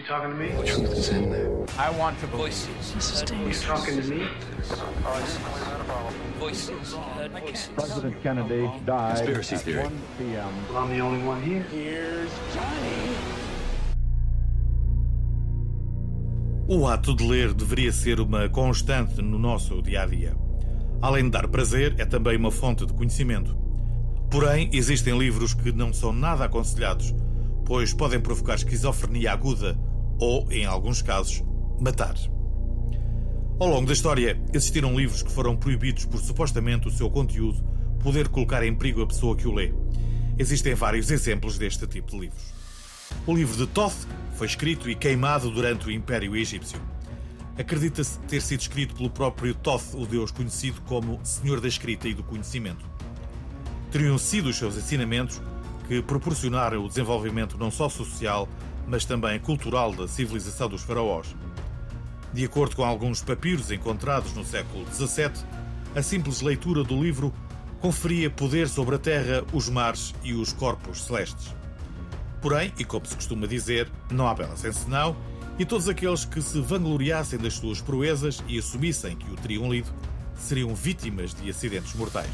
You talking to me? The truth is in there. I want to voices. You talking to me? Voices. President Kennedy died Conspiracy at theory. 1 p.m. Well, I'm the only one here. Here's Johnny. O ato de ler deveria ser uma constante no nosso dia a dia. Além de dar prazer, é também uma fonte de conhecimento. Porém, existem livros que não são nada aconselhados, pois podem provocar esquizofrenia aguda ou, em alguns casos, matar. Ao longo da história, existiram livros que foram proibidos por supostamente o seu conteúdo poder colocar em perigo a pessoa que o lê. Existem vários exemplos deste tipo de livros. O livro de Thoth foi escrito e queimado durante o Império Egípcio. Acredita-se ter sido escrito pelo próprio Thoth, o deus conhecido como Senhor da Escrita e do Conhecimento. Teriam sido os seus ensinamentos que proporcionaram o desenvolvimento não só social, mas também cultural da civilização dos faraós. De acordo com alguns papiros encontrados no século XVII, a simples leitura do livro conferia poder sobre a terra, os mares e os corpos celestes. Porém, e como se costuma dizer, não há bela sem senão, e todos aqueles que se vangloriassem das suas proezas e assumissem que o teriam lido seriam vítimas de acidentes mortais.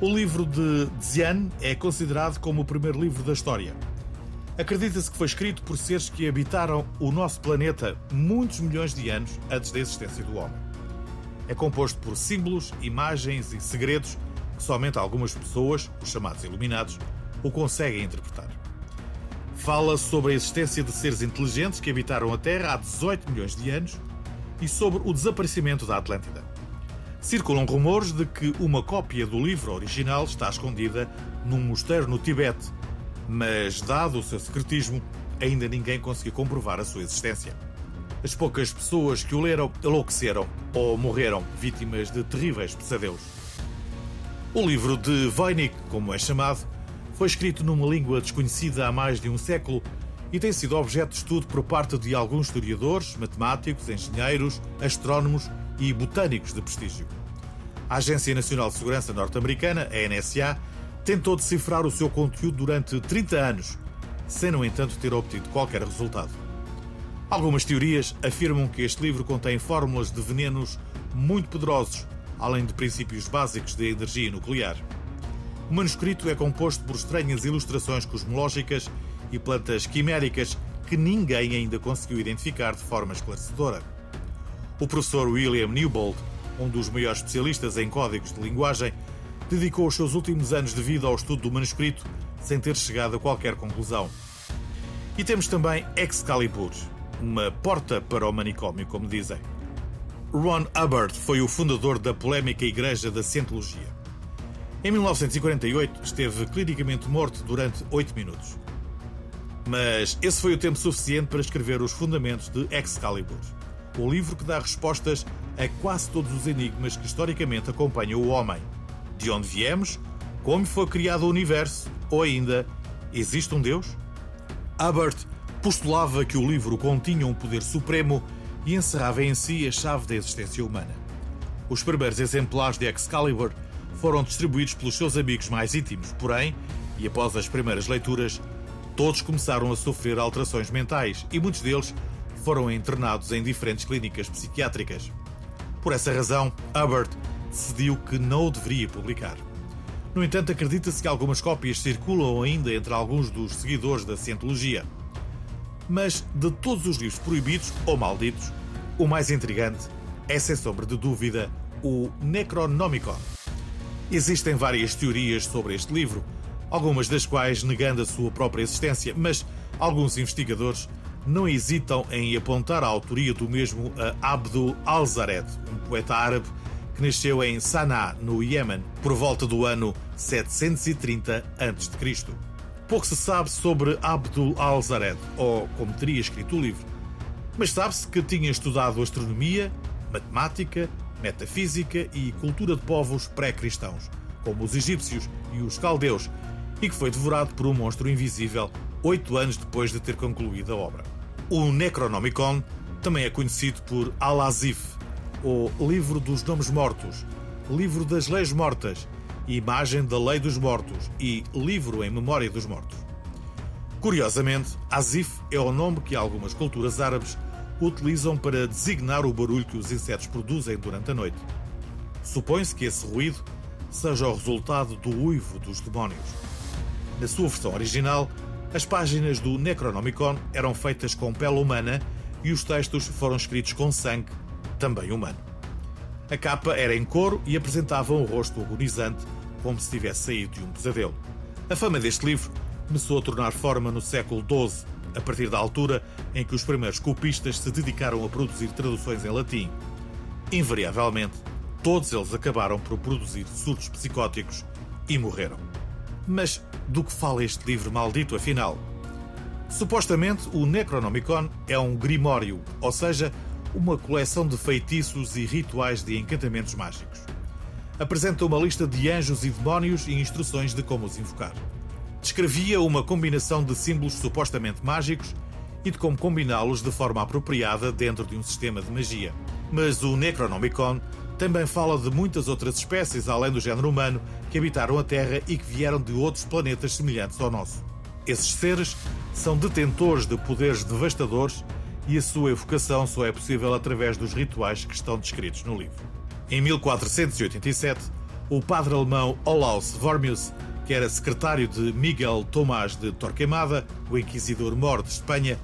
O livro de Xian é considerado como o primeiro livro da história. Acredita-se que foi escrito por seres que habitaram o nosso planeta muitos milhões de anos antes da existência do homem. É composto por símbolos, imagens e segredos que somente algumas pessoas, os chamados iluminados, o conseguem interpretar. Fala sobre a existência de seres inteligentes que habitaram a Terra há 18 milhões de anos e sobre o desaparecimento da Atlântida. Circulam rumores de que uma cópia do livro original está escondida num mosteiro no Tibete, mas, dado o seu secretismo, ainda ninguém conseguiu comprovar a sua existência. As poucas pessoas que o leram enlouqueceram ou morreram vítimas de terríveis pesadelos. O livro de Voynich, como é chamado, foi escrito numa língua desconhecida há mais de um século e tem sido objeto de estudo por parte de alguns historiadores, matemáticos, engenheiros, astrónomos e botânicos de prestígio. A Agência Nacional de Segurança norte-americana, a NSA, tentou decifrar o seu conteúdo durante 30 anos, sem, no entanto, ter obtido qualquer resultado. Algumas teorias afirmam que este livro contém fórmulas de venenos muito poderosos, além de princípios básicos de energia nuclear. O manuscrito é composto por estranhas ilustrações cosmológicas e plantas quiméricas que ninguém ainda conseguiu identificar de forma esclarecedora. O professor William Newbold, um dos maiores especialistas em códigos de linguagem, dedicou os seus últimos anos de vida ao estudo do manuscrito sem ter chegado a qualquer conclusão. E temos também Excalibur, uma porta para o manicômio, como dizem. Ron Hubbard foi o fundador da polémica Igreja da Cientologia. Em 1948, esteve clinicamente morto durante 8 minutos. Mas esse foi o tempo suficiente para escrever os fundamentos de Excalibur, o livro que dá respostas a quase todos os enigmas que historicamente acompanham o homem. De onde viemos, como foi criado o universo, ou ainda, existe um Deus? Hubbard postulava que o livro continha um poder supremo e encerrava em si a chave da existência humana. Os primeiros exemplares de Excalibur foram distribuídos pelos seus amigos mais íntimos, porém, e após as primeiras leituras, todos começaram a sofrer alterações mentais e muitos deles foram internados em diferentes clínicas psiquiátricas. Por essa razão, Hubbard decidiu que não o deveria publicar. No entanto, acredita-se que algumas cópias circulam ainda entre alguns dos seguidores da Cientologia. Mas de todos os livros proibidos ou malditos, o mais intrigante é, sem sombra de dúvida, o Necronomicon. Existem várias teorias sobre este livro, algumas das quais negando a sua própria existência, mas alguns investigadores não hesitam em apontar a autoria do mesmo a Abdul al-Zared, um poeta árabe que nasceu em Sanaa, no Iêmen, por volta do ano 730 a.C. Pouco se sabe sobre Abdul al-Zared, ou como teria escrito o livro, mas sabe-se que tinha estudado astronomia, matemática, metafísica e cultura de povos pré-cristãos, como os egípcios e os caldeus, e que foi devorado por um monstro invisível oito anos depois de ter concluído a obra. O Necronomicon também é conhecido por Al-Azif, ou Livro dos Nomes Mortos, Livro das Leis Mortas, Imagem da Lei dos Mortos e Livro em Memória dos Mortos. Curiosamente, Azif é o nome que algumas culturas árabes utilizam para designar o barulho que os insetos produzem durante a noite. Supõe-se que esse ruído seja o resultado do uivo dos demónios. Na sua versão original, as páginas do Necronomicon eram feitas com pele humana e os textos foram escritos com sangue, também humano. A capa era em couro e apresentava um rosto agonizante, como se tivesse saído de um pesadelo. A fama deste livro começou a tornar forma no século XII, a partir da altura em que os primeiros copistas se dedicaram a produzir traduções em latim. Invariavelmente, todos eles acabaram por produzir surtos psicóticos e morreram. Mas do que fala este livro maldito, afinal? Supostamente, o Necronomicon é um grimório, ou seja, uma coleção de feitiços e rituais de encantamentos mágicos. Apresenta uma lista de anjos e demónios e instruções de como os invocar. Descrevia uma combinação de símbolos supostamente mágicos e de como combiná-los de forma apropriada dentro de um sistema de magia. Mas o Necronomicon também fala de muitas outras espécies, além do género humano, que habitaram a Terra e que vieram de outros planetas semelhantes ao nosso. Esses seres são detentores de poderes devastadores e a sua evocação só é possível através dos rituais que estão descritos no livro. Em 1487, o padre alemão Olaus Vormius, que era secretário de Miguel Tomás de Torquemada, o inquisidor mor de Espanha,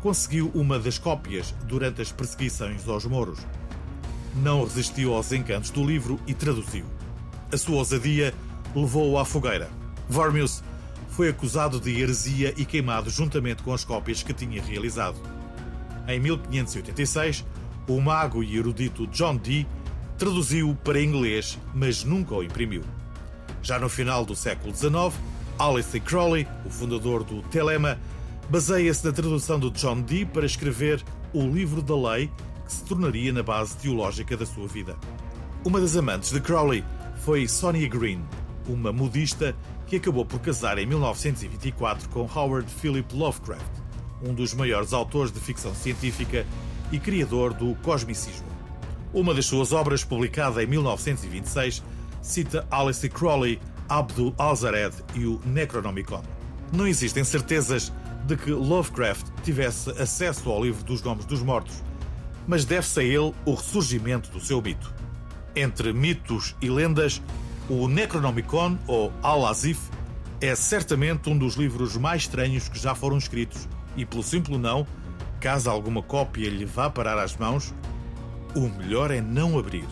conseguiu uma das cópias durante as perseguições aos mouros. Não resistiu aos encantos do livro e traduziu. A sua ousadia levou-o à fogueira. Vormius foi acusado de heresia e queimado juntamente com as cópias que tinha realizado. Em 1586, o mago e erudito John Dee traduziu-o para inglês, mas nunca o imprimiu. Já no final do século XIX, Alice Crowley, o fundador do Telema, baseia-se na tradução de John Dee para escrever o Livro da Lei, que se tornaria na base teológica da sua vida. Uma das amantes de Crowley foi Sonia Green, uma modista que acabou por casar em 1924 com Howard Philip Lovecraft, um dos maiores autores de ficção científica e criador do cosmicismo. Uma das suas obras, publicada em 1926, cita Alice Crowley, Abdul Alzared e o Necronomicon. Não existem certezas de que Lovecraft tivesse acesso ao livro dos nomes dos mortos, mas deve-se a ele o ressurgimento do seu mito. Entre mitos e lendas, o Necronomicon, ou Al-Azif, é certamente um dos livros mais estranhos que já foram escritos e, pelo simples não, caso alguma cópia lhe vá parar às mãos, o melhor é não abrir.